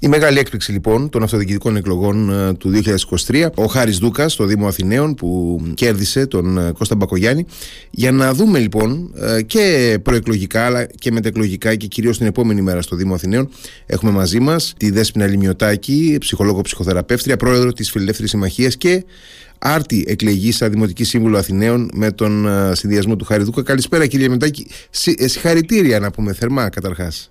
Η μεγάλη έκπληξη λοιπόν των αυτοδιοικητικών εκλογών ε, του 2023, ο Χάρης Δούκας στο Δήμο Αθηναίων που κέρδισε τον ε, Κώστα Μπακογιάννη. Για να δούμε λοιπόν ε, και προεκλογικά αλλά και μετεκλογικά και κυρίως την επόμενη μέρα στο Δήμο Αθηναίων, έχουμε μαζί μας τη Δέσπινα Λιμιωτάκη, ψυχολόγο ψυχοθεραπεύτρια, πρόεδρο της Φιλελεύθερης Συμμαχίας και άρτη εκλεγή σαν Δημοτική Σύμβουλο Αθηναίων με τον συνδυασμό του Χάρη Δούκα. Καλησπέρα κύριε Λιμιωτάκη. Συγχαρητήρια να πούμε θερμά καταρχάς.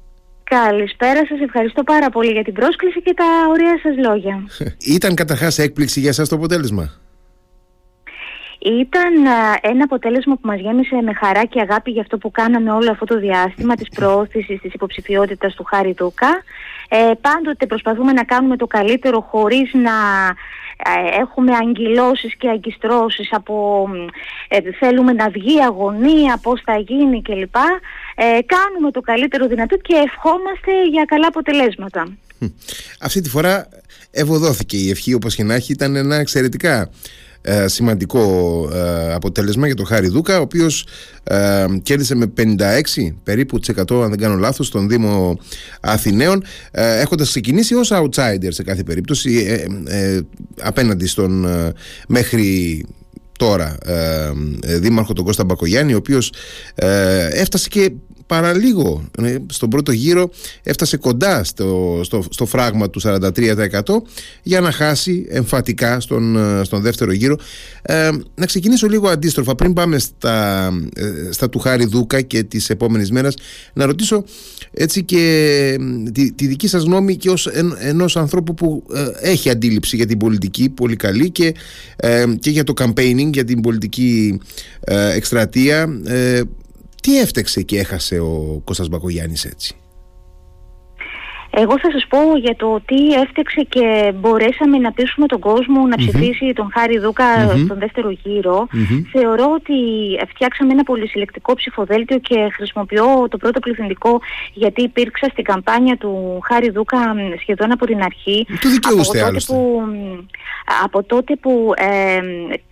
Καλησπέρα σας, ευχαριστώ πάρα πολύ για την πρόσκληση και τα ωραία σας λόγια. Ήταν καταρχάς έκπληξη για σας το αποτέλεσμα; Ήταν ένα αποτέλεσμα που μας γέμισε με χαρά και αγάπη για αυτό που κάναμε όλο αυτό το διάστημα της προώθησης της υποψηφιότητας του Χάρη Δούκα. Ε, πάντοτε προσπαθούμε να κάνουμε το καλύτερο χωρίς να ε, έχουμε αγγυλώσεις και αγκιστρώσεις από ε, θέλουμε να βγει αγωνία, πώς θα γίνει κλπ. Ε, κάνουμε το καλύτερο δυνατό και ευχόμαστε για καλά αποτελέσματα. Αυτή τη φορά ευωδόθηκε η ευχή όπως και να έχει ήταν ένα εξαιρετικά ε, σημαντικό ε, αποτέλεσμα για τον Χάρη Δούκα ο οποίος ε, κέρδισε με 56 περίπου τις 100 αν δεν κάνω λάθος στον Δήμο Αθηναίων ε, έχοντας ξεκινήσει ως outsider σε κάθε περίπτωση απέναντι στον μέχρι τώρα δήμαρχο τον Κώστα Μπακογιάννη ο οποίος έφτασε και παραλίγο. Ε, στον πρώτο γύρο έφτασε κοντά στο, στο, στο φράγμα του 43% για να χάσει εμφατικά στον, ε, στον δεύτερο γύρο. Ε, να ξεκινήσω λίγο αντίστροφα. Πριν πάμε στα, ε, στα του Χάρη Δούκα και τις επόμενες μέρες να ρωτήσω έτσι και τη, τη δική σας γνώμη και ως εν, ενός ανθρώπου που έχει αντίληψη για την πολιτική πολύ καλή και, και για το campaigning για την πολιτική εκστρατεία τι έφτεξε και έχασε ο Κώστας Μπακογιάννης έτσι; Εγώ θα σας πω για το τι έφτεξε και μπορέσαμε να πείσουμε τον κόσμο να ψηφίσει τον Χάρη στον δεύτερο Θεωρώ ότι φτιάξαμε ένα πολυσυλλεκτικό ψηφοδέλτιο και χρησιμοποιώ το πρώτο πληθυντικό γιατί υπήρξα στην καμπάνια του Χάρη Δούκα σχεδόν από την αρχή. Το δικαιούστε από τότε που, από τότε που ε,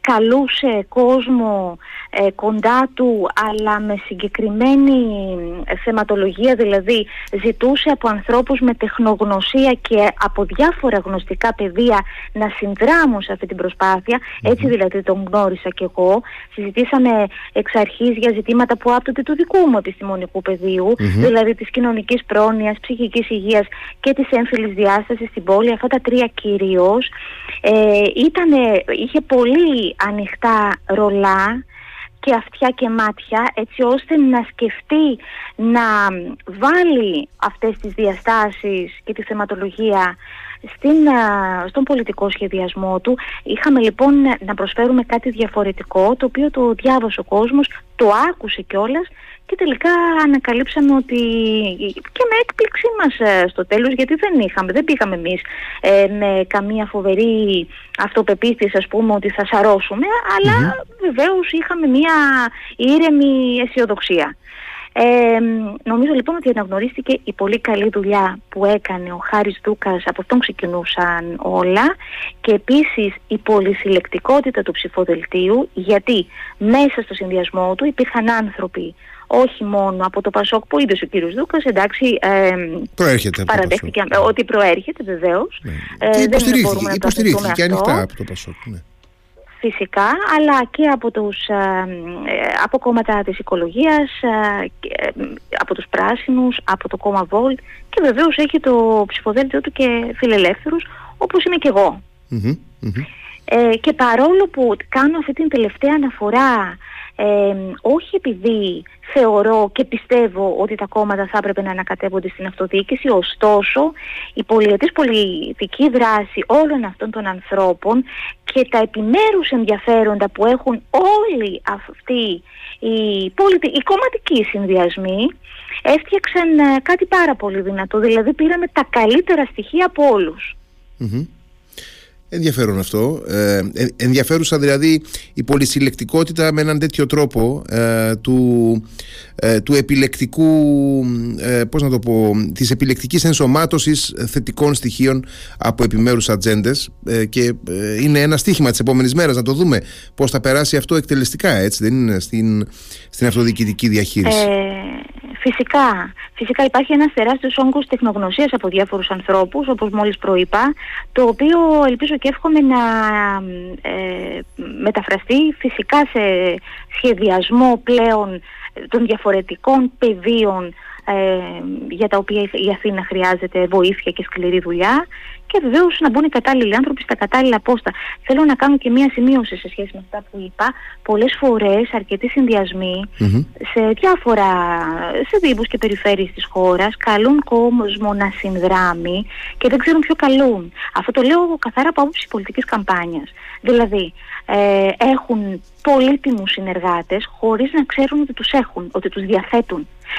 καλούσε κόσμο ε, κοντά του αλλά με συγκεκριμένη θεματολογία δηλαδή ζητούσε από ανθρώπους με τεχνογνωσία και από διάφορα γνωστικά πεδία να συνδράμουν σε αυτή την προσπάθεια. Έτσι δηλαδή τον γνώρισα και εγώ. Συζητήσαμε εξ αρχής για ζητήματα που άπτονται του δικού μου επιστημονικού δηλαδή της κοινωνικής πρόνοιας, ψυχικής υγείας και της έμφυλης διάστασης στην πόλη αυτά τα τρία κυρίως. Ε, είχε πολύ ανοιχτά ρολά και αυτιά και μάτια έτσι ώστε να σκεφτεί να βάλει αυτές τις διαστάσεις και τη θεματολογία στην, στον πολιτικό σχεδιασμό του. Είχαμε λοιπόν να προσφέρουμε κάτι διαφορετικό το οποίο το διάβασε ο κόσμος, το άκουσε κιόλας και τελικά ανακαλύψαμε ότι και με έκπληξή μας ε, στο τέλος γιατί δεν είχαμε, δεν πήγαμε εμείς ε, με καμία φοβερή αυτοπεποίθηση ας πούμε ότι θα σαρώσουμε αλλά mm-hmm. βεβαίως είχαμε μια ήρεμη αισιοδοξία. Ε, νομίζω λοιπόν ότι αναγνωρίστηκε η πολύ καλή δουλειά που έκανε ο Χάρης Δούκας, από αυτόν ξεκινούσαν όλα και επίσης η πολυσυλλεκτικότητα του ψηφοδελτίου γιατί μέσα στο συνδυασμό του υπήρχαν άνθρωποι όχι μόνο από το Πασόκ που είδες ο κύριος Δούκας, εντάξει, ε, προέρχεται παραδέχτηκε ότι προέρχεται βεβαίως. Ναι. Ε, και υποστηρίχθηκε, υποστηρίχθηκε και ανοιχτά από το Πασόκ. Ναι φυσικά, αλλά και από, τους, ε, ε, από κόμματα της οικολογίας, ε, από τους πράσινους, από το κόμμα Βόλτ και βεβαίως έχει το ψηφοδέλτιο του και φιλελεύθερους, όπως είμαι και εγώ. και παρόλο που κάνω αυτή την τελευταία αναφορά όχι επειδή θεωρώ και πιστεύω ότι τα κόμματα θα έπρεπε να ανακατεύονται στην αυτοδιοίκηση, ωστόσο η πολιετής πολιτική δράση όλων αυτών των ανθρώπων και τα επιμέρους ενδιαφέροντα που έχουν όλοι αυτοί οι, πολιτι... οι κομματικοί συνδυασμοί έφτιαξαν ε, κάτι πάρα πολύ δυνατό, δηλαδή πήραμε τα καλύτερα στοιχεία από Ενδιαφέρον αυτό. Ε, ενδιαφέρουσα δηλαδή η πολυσυλλεκτικότητα με έναν τέτοιο τρόπο ε, του, ε, του επιλεκτικού, ε, πώς να το πω, της επιλεκτικής ενσωμάτωσης θετικών στοιχείων από επιμέρους ατζέντες. Ε, και ε, είναι ένα στίχημα της επόμενης μέρας να το δούμε πώς θα περάσει αυτό εκτελεστικά, έτσι δεν είναι στην, στην αυτοδιοικητική διαχείριση. Φυσικά, φυσικά υπάρχει ένας τεράστιος όγκος τεχνογνωσίας από διάφορους ανθρώπους, όπως μόλις προείπα, το οποίο ελπίζω και εύχομαι να ε, μεταφραστεί φυσικά σε σχεδιασμό πλέον των διαφορετικών πεδίων ε, για τα οποία η Αθήνα χρειάζεται βοήθεια και σκληρή δουλειά και βεβαίως να μπουν οι κατάλληλοι άνθρωποι στα κατάλληλα πόστα. Θέλω να κάνω και μία σημείωση σε σχέση με αυτά που είπα. Πολλές φορές αρκετοί σε διάφορα, σε δήμους και περιφέρειες της χώρας καλούν κόσμο να συνδράμει και δεν ξέρουν ποιο καλούν. Αυτό το λέω καθαρά από άποψη πολιτικής καμπάνιας. Δηλαδή, ε, έχουν πολύτιμους συνεργάτες χωρίς να ξέρουν ότι τους έχουν, ότι τους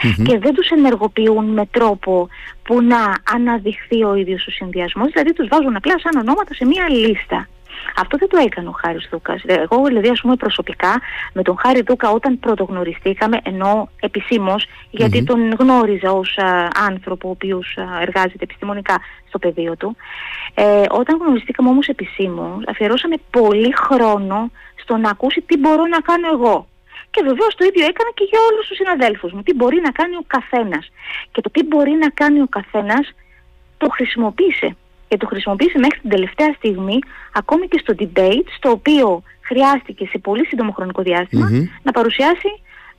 διαθετουν και δεν τους ενεργοποιούν με τρόπο που να αναδειχθεί ο ίδιος ο συνδυασμός, δηλαδή τους βάζουν απλά σαν ονόματα σε μία λίστα. Αυτό δεν το έκανε ο Χάρης Δούκας. Εγώ, δηλαδή, ας πούμε, προσωπικά με τον Χάρη Δούκα, όταν πρωτογνωριστήκαμε, ενώ επισήμως, γιατί τον γνώριζα ως άνθρωπο ο οποίος εργάζεται επιστημονικά στο πεδίο του. Ε, όταν γνωριστήκαμε όμως επισήμως, αφιερώσαμε πολύ χρόνο στο να ακούσει τι μπορώ να κάνω εγώ. Και βεβαίως το ίδιο έκανα και για όλους τους συναδέλφους μου. Τι μπορεί να κάνει ο καθένας. Και το τι μπορεί να κάνει ο καθένας το χρησιμοποίησε και το χρησιμοποίησε μέχρι την τελευταία στιγμή, ακόμη και στο debate, στο οποίο χρειάστηκε σε πολύ σύντομο χρονικό να παρουσιάσει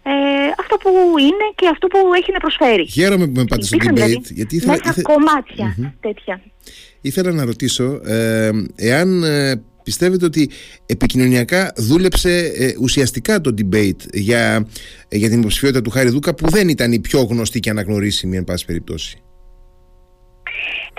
ε, αυτό που είναι και αυτό που έχει να προσφέρει. Χαίρομαι που με πάτε στο debate. Δηλαδή, γιατί ήθελα, μέσα ήθε... κομμάτια τέτοια. Ήθελα να ρωτήσω, ε, εάν ε, πιστεύετε ότι επικοινωνιακά δούλεψε ε, ουσιαστικά το debate για, για την υποψηφιότητα του Χάρη Δούκα που δεν ήταν η πιο γνωστή και αναγνωρίσιμη εν πάση περιπτώσει;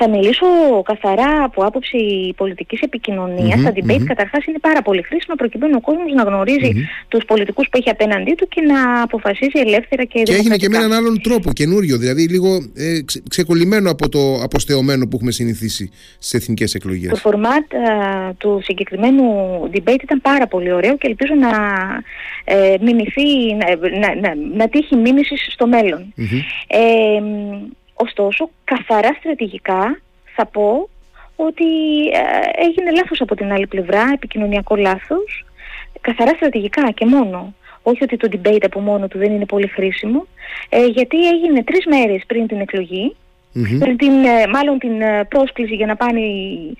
Θα μιλήσω καθαρά από άποψη πολιτικής επικοινωνίας. Mm-hmm, Τα debate mm-hmm. καταρχάς είναι πάρα πολύ χρήσιμα προκειμένου ο κόσμος να γνωρίζει mm-hmm. τους πολιτικούς που έχει απέναντί του και να αποφασίζει ελεύθερα και Και έγινε και με έναν άλλον τρόπο, καινούριο, δηλαδή λίγο ε, ξε, ξεκολλημένο από το αποστεωμένο που έχουμε συνηθίσει στις εθνικές εκλογές. Το φορμάτ του συγκεκριμένου debate ήταν πάρα πολύ ωραίο και ελπίζω να ε, μιμηθεί, να, να, να, να τύχει μίμησης στο μέλλον. Ε, Ωστόσο, καθαρά στρατηγικά θα πω ότι ε, έγινε λάθος από την άλλη πλευρά, επικοινωνιακό λάθος, καθαρά στρατηγικά και μόνο. Όχι ότι το debate από μόνο του δεν είναι πολύ χρήσιμο, ε, γιατί έγινε τρεις μέρες πριν την εκλογη πριν την, ε, μάλλον την πρόσκληση για να πάνε οι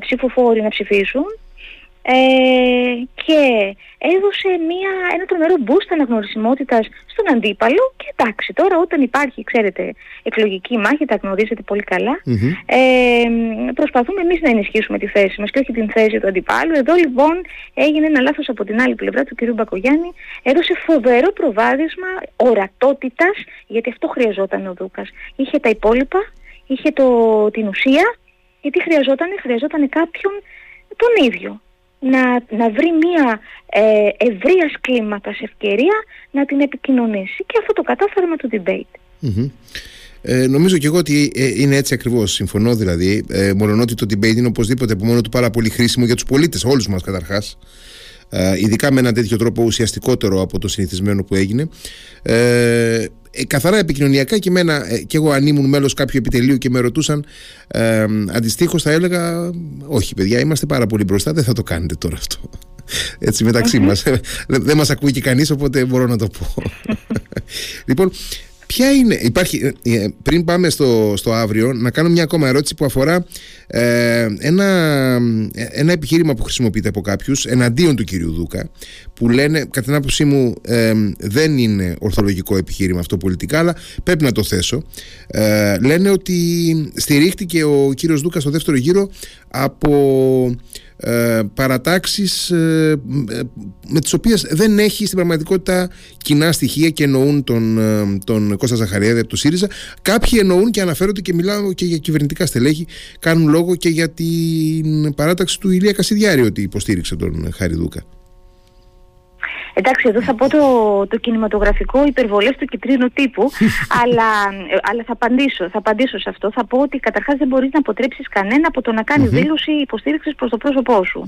ψηφοφόροι να ψηφίσουν ε, και έδωσε μια, ένα τρομερό boost αναγνωρισιμότητας στον αντίπαλο. Και εντάξει τώρα όταν υπάρχει ξέρετε εκλογική μάχη τα γνωρίζετε πολύ ε, προσπαθούμε εμείς να ενισχύσουμε τη θέση μας και όχι την θέση του αντιπάλου. Εδώ λοιπόν έγινε ένα λάθος από την άλλη πλευρά του κ. Μπακογιάννη. Έδωσε φοβερό προβάδισμα ορατότητας γιατί αυτό χρειαζόταν ο Δούκας. Είχε τα υπόλοιπα, είχε το, την ουσία. Γιατί χρειαζόταν, χρειαζόταν κάποιον τον ίδιο να, να βρει μια ε, ευρείας κλίμακα ευκαιρία να την επικοινωνήσει. Και αυτό το κατάφερε με το debate. Ε, νομίζω και εγώ ότι ε, είναι έτσι ακριβώς. Συμφωνώ δηλαδή. Ε, μόνο ότι το debate είναι οπωσδήποτε από μόνο του πάρα πολύ χρήσιμο για τους πολίτες, όλους μας καταρχάς. Ε, ειδικά με έναν τέτοιο τρόπο ουσιαστικότερο από το συνηθισμένο που έγινε. Ε, ε, καθαρά επικοινωνιακά και, εμένα, ε, και εγώ αν ήμουν μέλος κάποιου επιτελείου και με ρωτούσαν ε, αντιστοίχως θα έλεγα όχι παιδιά είμαστε πάρα πολύ μπροστά δεν θα το κάνετε τώρα αυτό. Έτσι μεταξύ μας. Δεν, δεν μας ακούει και κανείς οπότε μπορώ να το πω. Λοιπόν Ποια είναι, υπάρχει, ε, ε, πριν πάμε στο, στο αύριο, να κάνω μια ακόμα ερώτηση που αφορά ε, ένα, ένα επιχείρημα που χρησιμοποιείται από κάποιους εναντίον του κυρίου Δούκα, που λένε, κατά την άποψή μου, δεν είναι ορθολογικό επιχείρημα αυτό πολιτικά, αλλά πρέπει να το θέσω. λένε ότι στηρίχτηκε ο κύριος Δούκας στο δεύτερο γύρο από ε, παρατάξεις ε, με τις οποίες δεν έχει στην πραγματικότητα κοινά στοιχεία και εννοούν τον, ε, τον Κώστα Ζαχαριάδη από το ΣΥΡΙΖΑ. Κάποιοι εννοούν και αναφέρονται και μιλάω και για κυβερνητικά στελέχη κάνουν λόγο και για την παράταξη του Ηλία Κασιδιάρη ότι υποστήριξε τον Χάρη Δούκα Εντάξει, εδώ θα πω το, το κινηματογραφικό υπερβολές του κυτρίνου τύπου, αλλά, αλλά θα, απαντήσω, θα απαντήσω σε αυτό. Θα πω ότι καταρχάς δεν μπορείς να αποτρέψεις κανένα από το να κάνει δήλωση υποστήριξης προς το πρόσωπό σου.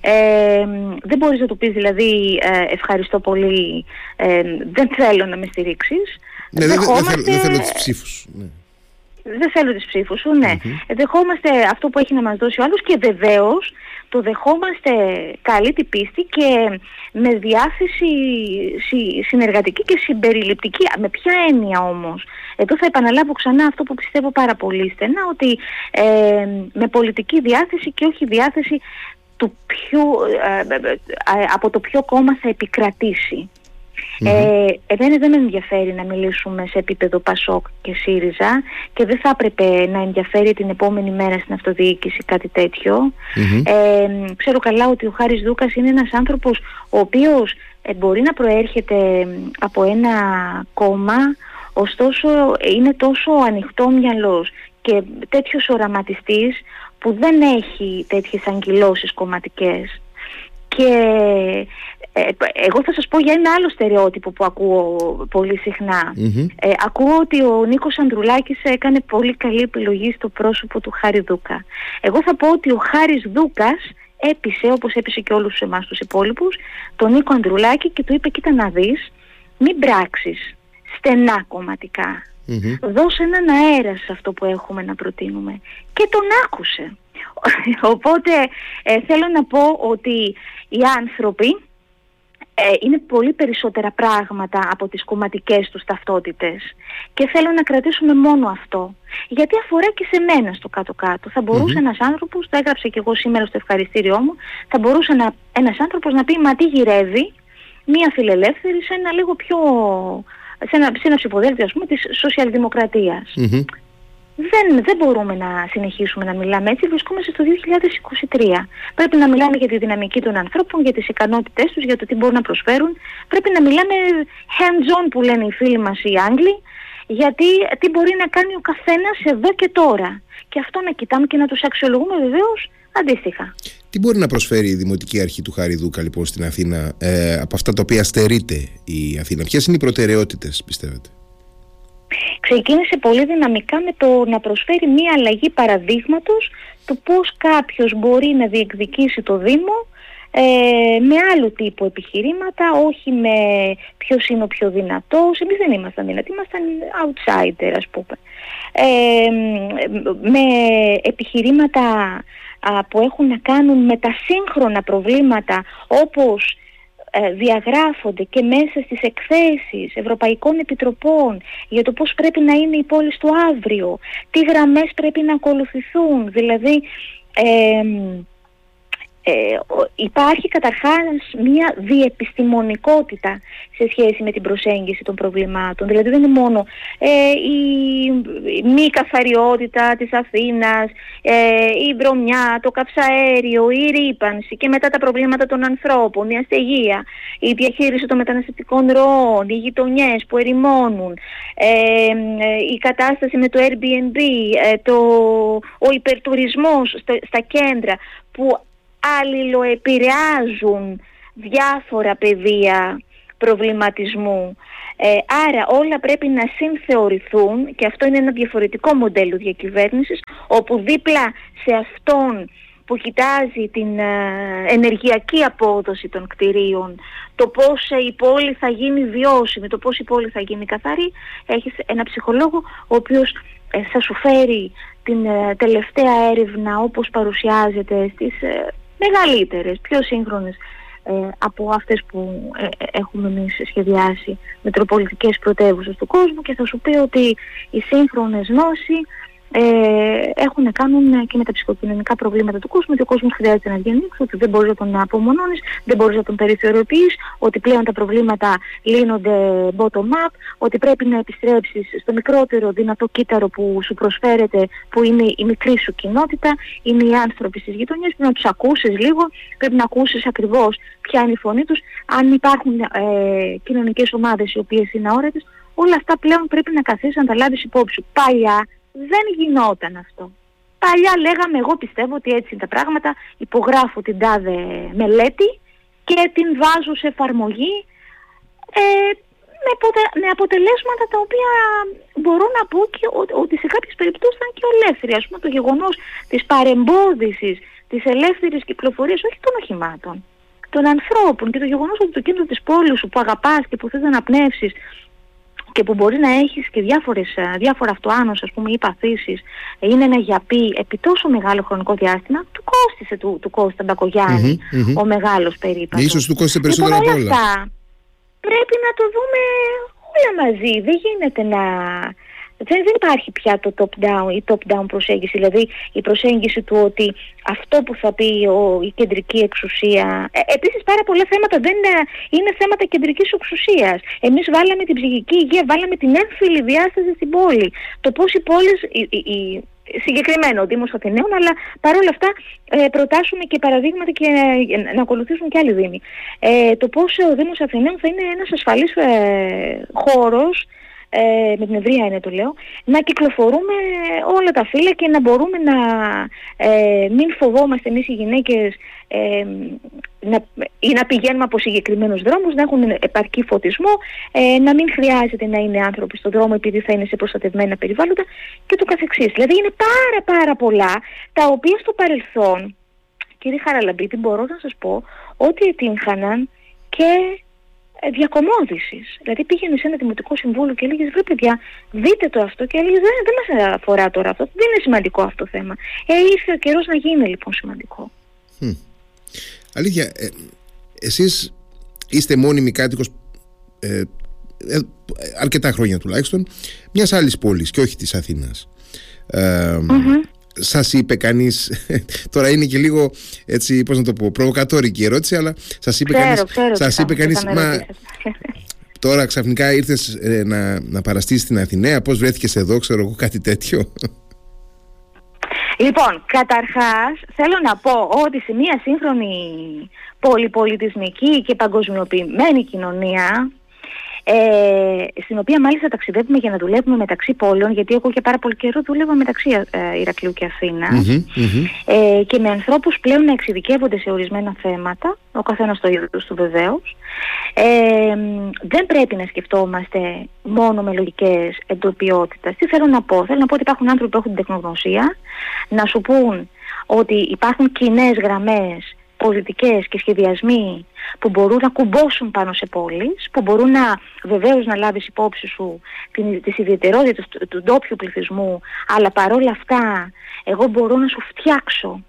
Ε, δεν μπορείς να του πεις δηλαδή ε, ευχαριστώ πολύ, ε, δεν θέλω να με στηρίξεις. Ναι, δεν, θέλω, δεν θέλω τις ψήφους. Ναι. δεν θέλω τις ψήφους σου, ναι. Δεχόμαστε αυτό που έχει να μας δώσει ο άλλος και βεβαίως το δεχόμαστε καλή την πίστη και με διάθεση συνεργατική και συμπεριληπτική. Με ποια έννοια όμως; Εδώ θα επαναλάβω ξανά αυτό που πιστεύω πάρα πολύ στενά, ότι ε, με πολιτική διάθεση και όχι διάθεση του ε, ε, από το ποιο κόμμα θα επικρατήσει. Ε, εμένα δεν με ενδιαφέρει να μιλήσουμε σε επίπεδο Πασόκ και ΣΥΡΙΖΑ και δεν θα έπρεπε να ενδιαφέρει την επόμενη μέρα στην αυτοδιοίκηση κάτι Ε, ξέρω καλά ότι ο Χάρης Δούκας είναι ένας άνθρωπος ο οποίος ε, μπορεί να προέρχεται από ένα κόμμα ωστόσο είναι τόσο ανοιχτόμυαλος και τέτοιος οραματιστής που δεν έχει τέτοιες αγκυλώσεις κομματικές. Και ε, εγώ θα σας πω για ένα άλλο στερεότυπο που ακούω πολύ Ε, ακούω ότι ο Νίκος Ανδρουλάκης έκανε πολύ καλή επιλογή στο πρόσωπο του Χάρη Δούκα. Εγώ θα πω ότι ο Χάρης Δούκας έπεισε, όπως έπεισε και όλους εμάς τους υπόλοιπους, τον Νίκο Ανδρουλάκη και του είπε κοίτα να δεις, μην πράξεις στενά Δώσε έναν αέρα σε αυτό που έχουμε να προτείνουμε. Και τον άκουσε. Οπότε ε, θέλω να πω ότι οι άνθρωποι ε, είναι πολύ περισσότερα πράγματα από τις κομματικές τους ταυτότητες. Και θέλω να κρατήσουμε μόνο αυτό. Γιατί αφορά και σε μένα στο κάτω-κάτω. Θα μπορούσε mm-hmm. ένας άνθρωπος, το έγραψα και εγώ σήμερα στο ευχαριστήριό μου θα μπορούσε να, ένας άνθρωπος να πει μα τι γυρεύει μία φιλελεύθερη σε ένα λίγο πιο σε ένα, σε ένα ψηφοδέλτιο ας πούμε της σοσιαλδημοκρατίας δεν, δεν μπορούμε να συνεχίσουμε να μιλάμε έτσι. Βρισκόμαστε στο 2023. Πρέπει να μιλάμε για τη δυναμική των ανθρώπων, για τις ικανότητές τους, για το τι μπορούν να προσφέρουν. Πρέπει να μιλάμε hands-on που λένε οι φίλοι μας οι Άγγλοι, γιατί τι μπορεί να κάνει ο καθένας εδώ και τώρα. Και αυτό να κοιτάμε και να τους αξιολογούμε βεβαίως αντίστοιχα. Τι μπορεί να προσφέρει η Δημοτική Αρχή του Χαριδούκα λοιπόν στην Αθήνα ε, από αυτά τα οποία στερείται η Αθήνα; Ποιες είναι οι προτεραιότητες πιστεύετε; Ξεκίνησε πολύ δυναμικά με το να προσφέρει μία αλλαγή παραδείγματος του πώς κάποιος μπορεί να διεκδικήσει το Δήμο ε, με άλλου τύπου επιχειρήματα, όχι με ποιος είναι ο πιο δυνατός. Εμείς δεν ήμασταν δυνατοί, ήμασταν outsider ας πούμε. Ε, με επιχειρήματα που έχουν να κάνουν με τα σύγχρονα προβλήματα όπως ε, διαγράφονται και μέσα στις εκθέσεις ευρωπαϊκών επιτροπών για το πώς πρέπει να είναι η πόλη στο αύριο, τι γραμμές πρέπει να ακολουθηθούν, δηλαδή ε, ε, υπάρχει καταρχάς μια διεπιστημονικότητα σε σχέση με την προσέγγιση των προβλημάτων. Δηλαδή δεν είναι μόνο ε, η, μη καθαριότητα της Αθήνας, ε, η βρωμιά, το καυσαέριο, η ρήπανση και μετά τα προβλήματα των ανθρώπων, η αστεγία, η διαχείριση των μεταναστευτικών ροών, οι γειτονιές που ερημώνουν, ε, η κατάσταση με το Airbnb, το, ο υπερτουρισμός στα κέντρα που αλληλοεπηρεάζουν διάφορα πεδία προβληματισμού. Ε, άρα όλα πρέπει να συνθεωρηθούν και αυτό είναι ένα διαφορετικό μοντέλο διακυβέρνησης όπου δίπλα σε αυτόν που κοιτάζει την ε, ενεργειακή απόδοση των κτηρίων, το πώς η πόλη θα γίνει βιώσιμη, το πώς η πόλη θα γίνει καθαρή, έχεις ένα ψυχολόγο ο οποίος ε, θα σου φέρει την τελευταία έρευνα όπως παρουσιάζεται στις μεγαλύτερες, πιο σύγχρονες ε, από αυτές που ε, ε, έχουμε εμείς σχεδιάσει μετροπολιτικές πρωτεύουσες του κόσμου και θα σου πει ότι οι σύγχρονες νόσοι ε, έχουν να κάνουν και με τα ψυχοκοινωνικά προβλήματα του κόσμου, ότι ο κόσμος χρειάζεται να βγαίνει ότι δεν μπορείς να τον απομονώνεις, δεν μπορείς να τον περιθωριοποιείς, ότι πλέον τα προβλήματα λύνονται bottom-up, ότι πρέπει να επιστρέψεις στο μικρότερο δυνατό κύτταρο που σου προσφέρεται, που είναι η μικρή σου κοινότητα, είναι οι άνθρωποι στις γειτονιές. Πρέπει να τους ακούσεις λίγο, πρέπει να ακούσεις ακριβώς ποια είναι η φωνή τους, αν υπάρχουν ε, κοινωνικές ομάδες οι οποίες είναι αόρετε. Όλα αυτά πλέον πρέπει να καθίσει να τα λάβεις υπόψη. Παλιά δεν γινόταν αυτό. Παλιά λέγαμε εγώ πιστεύω ότι έτσι είναι τα πράγματα, υπογράφω την τάδε μελέτη και την βάζω σε εφαρμογή ε, με, με αποτελέσματα τα οποία μπορώ να πω και ότι σε κάποιες περιπτώσεις ήταν και ολέθριοι. Ας πούμε το γεγονός της παρεμπόδισης της ελεύθερης κυκλοφορίας όχι των οχημάτων, των ανθρώπων και το γεγονός ότι το κίνητο της πόλης σου που αγαπάς και που θες να αναπνεύσεις και που μπορεί να έχεις και διάφορες, διάφορα αυτοάνωση, ας πούμε, ή παθήσεις, είναι ένα γιαπί επί τόσο μεγάλο χρονικό διάστημα, του κόστισε του, του Κώστα Μπακογιάννη ο μεγάλος περίπατος. Ίσως του κόστισε περισσότερο λοιπόν, από όλα. Αυτά πρέπει να το δούμε όλα μαζί. Δεν γίνεται να... Δεν, δεν υπάρχει πια το top-down ή top-down προσέγγιση, δηλαδή η προσέγγιση του ότι αυτό που θα πει ο, η κεντρική εξουσία... Ε, επίσης πάρα πολλά θέματα δεν είναι, είναι θέματα κεντρικής εξουσίας. Εμείς βάλαμε την ψυχική υγεία, βάλαμε την έμφυλη διάσταση στην πόλη. Το πώς οι πόλεις, η, συγκεκριμένο ο Δήμος Αθηναίων, αλλά παρόλα αυτά ε, προτάσουμε και παραδείγματα και ε, να ακολουθήσουν και άλλοι Δήμοι. Ε, το πώς ο Δήμος Αθηναίων θα είναι ένας ασφαλής ε, χώρος ε, με την ευρία είναι το λέω, να κυκλοφορούμε όλα τα φύλλα και να μπορούμε να ε, μην φοβόμαστε εμείς οι γυναίκες ε, να, ή να πηγαίνουμε από συγκεκριμένους δρόμους, να έχουν επαρκή φωτισμό, ε, να μην χρειάζεται να είναι άνθρωποι στον δρόμο επειδή θα είναι σε προστατευμένα περιβάλλοντα και το καθεξής. Δηλαδή είναι πάρα πάρα πολλά τα οποία στο παρελθόν, κύριε Χαραλαμπίτη, μπορώ να σας πω ότι ετύχαναν και ε, διακομόδησης. Δηλαδή πήγαινε σε ένα δημοτικό συμβούλιο και έλεγες βρε παιδιά δείτε το αυτό και έλεγες δεν, δεν μας αφορά τώρα αυτό, δεν είναι σημαντικό αυτό το θέμα. Ε, ήρθε ο καιρός να γίνει λοιπόν σημαντικό. Hm. Αλήθεια, ε, εσείς είστε μόνιμη κάτοικος ε, ε, αρκετά χρόνια τουλάχιστον μιας άλλης πόλης και όχι της Αθήνας. Ε, σας είπε κανείς τώρα είναι και λίγο έτσι πώς να το πω προβοκατόρικη ερώτηση αλλά σας είπε ξέρω, κανείς, ξέρω, σας είπε κανείς μα, τώρα ξαφνικά ήρθες ε, να, να παραστείς στην Αθηναία πώς βρέθηκες εδώ ξέρω εγώ κάτι τέτοιο. Λοιπόν, καταρχάς θέλω να πω ότι σε μια σύγχρονη πολυπολιτισμική και παγκοσμιοποιημένη κοινωνία ε, στην οποία μάλιστα ταξιδεύουμε για να δουλεύουμε μεταξύ πόλεων, γιατί εγώ και πάρα πολύ καιρό δούλευα μεταξύ ε, Ηρακλείου και αθηνας ε, και με ανθρώπους πλέον να εξειδικεύονται σε ορισμένα θέματα, ο καθένας το ίδιο του βεβαίως. Ε, δεν πρέπει να σκεφτόμαστε μόνο με λογικές εντοπιότητες. Τι θέλω να πω; Θέλω να πω ότι υπάρχουν άνθρωποι που έχουν την τεχνογνωσία, να σου πούν ότι υπάρχουν κοινές γραμμές πολιτικές και σχεδιασμοί που μπορούν να κουμπώσουν πάνω σε πόλεις, που μπορούν να βεβαίως να λάβεις υπόψη σου την, τις ιδιαιτερότητες του, του ντόπιου πληθυσμού, αλλά παρόλα αυτά εγώ μπορώ να σου φτιάξω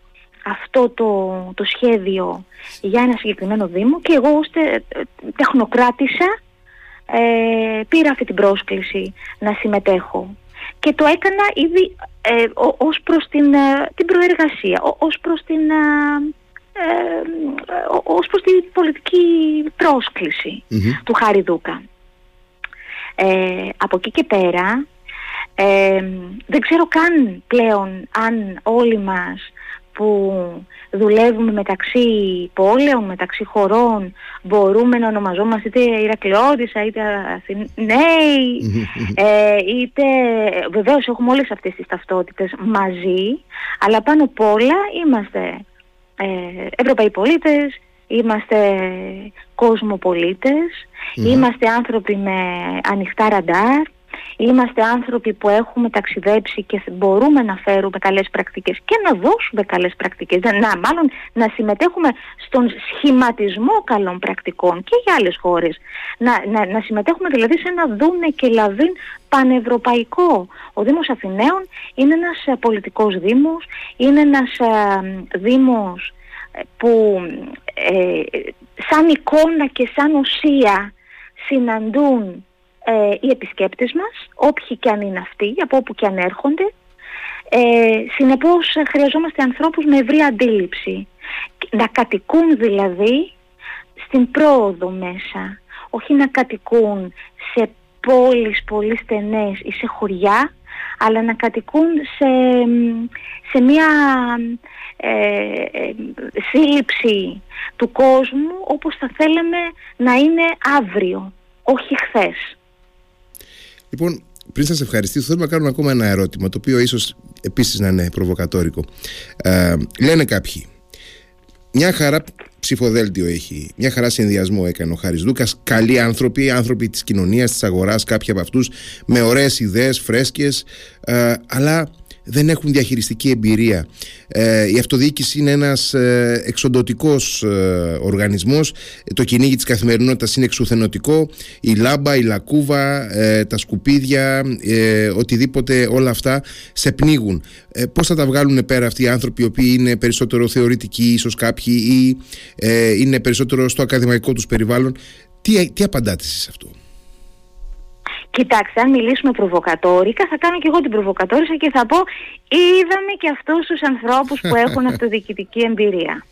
αυτό το, το σχέδιο για ένα συγκεκριμένο δήμο και εγώ ως τε, τεχνοκράτησα ε, πήρα αυτή την πρόσκληση να συμμετέχω. Και το έκανα ήδη ε, ως προς την, ε, την προεργασία, ως προς την ε, ε, ως προς την πολιτική του Χάρη Δούκα. Ε, από εκεί και πέρα ε, δεν ξέρω καν πλέον αν όλοι μας που δουλεύουμε μεταξύ πόλεων, μεταξύ χωρών μπορούμε να ονομαζόμαστε είτε Ηρακλειώτησα είτε Αθηναίοι ε, είτε βεβαίως έχουμε όλες αυτές τις ταυτότητες μαζί αλλά πάνω απ' όλα είμαστε ε, Ευρωπαίοι πολίτες, είμαστε είμαστε άνθρωποι με ανοιχτά ραντάρ, είμαστε άνθρωποι που έχουμε ταξιδέψει και μπορούμε να φέρουμε καλές πρακτικές και να δώσουμε καλές πρακτικές, να, μάλλον να συμμετέχουμε στον σχηματισμό καλών πρακτικών και για άλλες χώρες. Να, να, να συμμετέχουμε δηλαδή σε ένα δούνε και λαβίν πανευρωπαϊκό. Ο Δήμος Αθηναίων είναι ένας ε, πολιτικός δήμος, είναι ένας ε, δήμος ε, που σαν εικόνα και σαν ουσία συναντούν οι επισκέπτες μας, όποιοι και αν είναι αυτοί, από όπου και αν έρχονται. Ε, συνεπώς χρειαζόμαστε ανθρώπους με ευρία αντίληψη. Να κατοικούν δηλαδή στην πρόοδο μέσα. Όχι να κατοικούν σε πόλεις πολύ στενές ή σε χωριά, αλλά να κατοικούν σε, σε μια ε, ε, σύλληψη του κόσμου όπως θα θέλαμε να είναι αύριο, όχι χθες. Λοιπόν, πριν σας ευχαριστήσω, θέλω να κάνουμε ακόμα ένα ερώτημα, το οποίο ίσως επίσης να είναι προβοκατόρικο. Ε, λένε κάποιοι, μια χαρά ψηφοδέλτιο έχει. Μια χαρά συνδυασμό έκανε ο Χάρης Δούκα. Καλοί άνθρωποι, άνθρωποι της κοινωνίας, της αγοράς, κάποιοι από αυτούς με ωραίες ιδέες, φρέσκες. Ε, αλλά δεν έχουν διαχειριστική εμπειρία. Ε, η αυτοδιοίκηση είναι ένας ε, εξοντοτικός ε, οργανισμός. Το κυνήγι της καθημερινότητας είναι εξουθενωτικό. Η λάμπα, η λακκούβα, ε, τα σκουπίδια, οτιδήποτε όλα αυτά σε πνίγουν. Πώς θα τα βγάλουν πέρα αυτοί οι άνθρωποι οι οποίοι είναι περισσότερο θεωρητικοί ίσως κάποιοι ή είναι περισσότερο στο ακαδημαϊκό τους περιβάλλον; Τι, τι απαντάτε σε αυτό; Κοιτάξτε, αν μιλήσουμε προβοκατόρικα, θα κάνω και εγώ την προβοκατόρισα και θα πω είδαμε και αυτούς τους ανθρώπους που έχουν αυτοδιοικητική εμπειρία.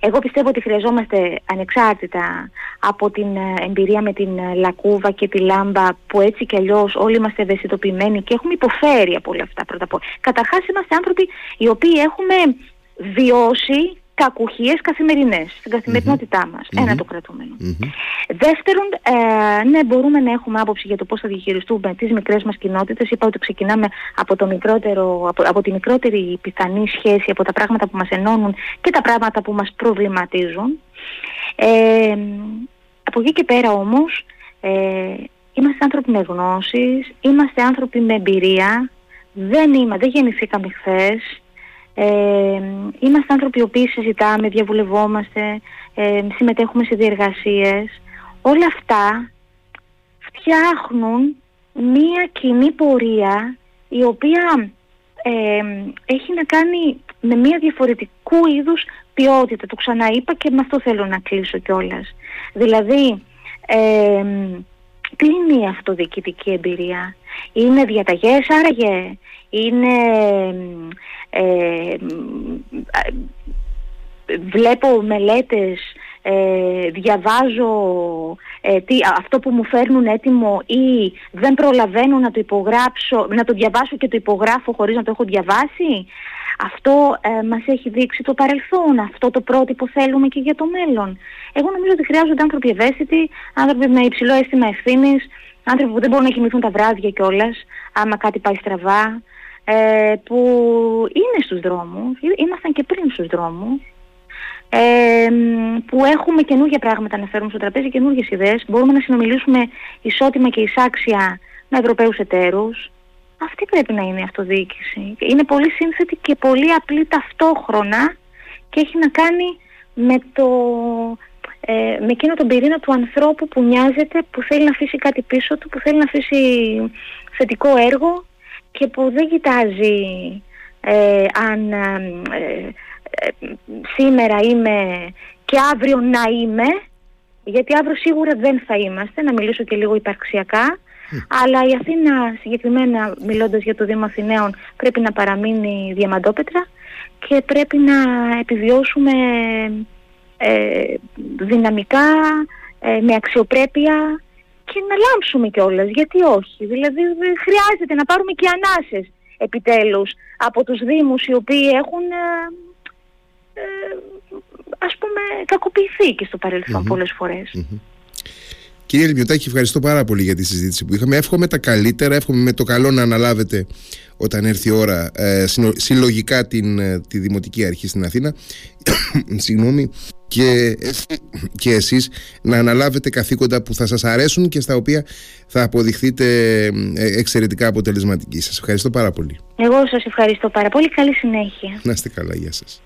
Εγώ πιστεύω ότι χρειαζόμαστε ανεξάρτητα από την ε, εμπειρία με την ε, λακκούβα και τη λάμπα που έτσι κι αλλιώς όλοι είμαστε ευαισθητοποιημένοι και έχουμε υποφέρει από όλα αυτά πρώτα απ' όλα. Καταρχάς είμαστε άνθρωποι οι οποίοι έχουμε βιώσει κακουχίες καθημερινές στην καθημερινότητά μας. Ένα το κρατούμενο. Δεύτερον, ε, ναι, μπορούμε να έχουμε άποψη για το πώς θα διαχειριστούμε τις μικρές μας κοινότητες. Είπα ότι ξεκινάμε από, το μικρότερο, από, από τη μικρότερη πιθανή σχέση, από τα πράγματα που μας ενώνουν και τα πράγματα που μας προβληματίζουν. Ε, από εκεί και πέρα όμως, ε, είμαστε άνθρωποι με γνώσεις, είμαστε άνθρωποι με εμπειρία, δεν, είμα, δεν γεννηθήκαμε χθες. Ε, είμαστε άνθρωποι οι οποίοι συζητάμε, διαβουλευόμαστε, ε, συμμετέχουμε σε διεργασίες. Όλα αυτά φτιάχνουν μία κοινή πορεία η οποία ε, έχει να κάνει με μία διαφορετικού είδους ποιότητα. Το ξαναείπα και με αυτό θέλω να κλείσω κιόλας. Δηλαδή, ε, τι είναι η αυτοδιοικητική εμπειρία. Είναι διαταγές άραγε, είναι ε, βλέπω μελέτες, ε, διαβάζω ε, τι, αυτό που μου φέρνουν έτοιμο ή δεν προλαβαίνω να το υπογράψω, να το διαβάσω και το υπογράφω χωρίς να το έχω διαβάσει. Αυτό ε, μας έχει δείξει το παρελθόν, αυτό το πρότυπο θέλουμε και για το μέλλον. Εγώ νομίζω ότι χρειάζονται άνθρωποι ευαίσθητοι, άνθρωποι με υψηλό αίσθημα ευθύνης, άνθρωποι που δεν μπορούν να κοιμηθούν τα βράδια κιόλας, άμα κάτι πάει στραβά, ε, που είναι στους δρόμους, ήμασταν και πριν στους δρόμους, ε, που έχουμε καινούργια πράγματα να φέρουμε στο τραπέζι, καινούργιες ιδέες, μπορούμε να συνομιλήσουμε ισότιμα και εισάξια με Ευρωπαίους εταίρους. Αυτή πρέπει να είναι η αυτοδιοίκηση. Είναι πολύ σύνθετη και πολύ απλή ταυτόχρονα και έχει να κάνει με, το, ε, με εκείνο τον πυρήνα του ανθρώπου που νοιάζεται, που θέλει να αφήσει κάτι πίσω του, που θέλει να αφήσει θετικό έργο και που δεν κοιτάζει ε, αν ε, ε, σήμερα είμαι και αύριο να είμαι, γιατί αύριο σίγουρα δεν θα είμαστε, να μιλήσω και λίγο υπαρξιακά, αλλά η Αθήνα συγκεκριμένα μιλώντας για το Δήμο Αθηναίων πρέπει να παραμείνει διαμαντόπετρα και πρέπει να επιβιώσουμε δυναμικά, με αξιοπρέπεια και να λάμψουμε κιόλας, γιατί όχι. Δηλαδή χρειάζεται να πάρουμε και ανάσες επιτέλους από τους Δήμους οι οποίοι έχουν ε, ε, ας πούμε κακοποιηθεί και στο παρελθόν mm-hmm. πολλές φορές. Mm-hmm. Κύριε Λιμιωτάκη, ευχαριστώ πάρα πολύ για τη συζήτηση που είχαμε. Εύχομαι τα καλύτερα, εύχομαι με το καλό να αναλάβετε όταν έρθει η ώρα ε, συλλογικά την, ε, τη Δημοτική Αρχή στην Αθήνα. Συγγνώμη και, και εσείς να αναλάβετε καθήκοντα που θα σας αρέσουν και στα οποία θα αποδειχθείτε ε, εξαιρετικά αποτελεσματικοί. Σας ευχαριστώ πάρα πολύ. Εγώ σας ευχαριστώ πάρα πολύ. Καλή συνέχεια. Να είστε καλά. Γεια σας.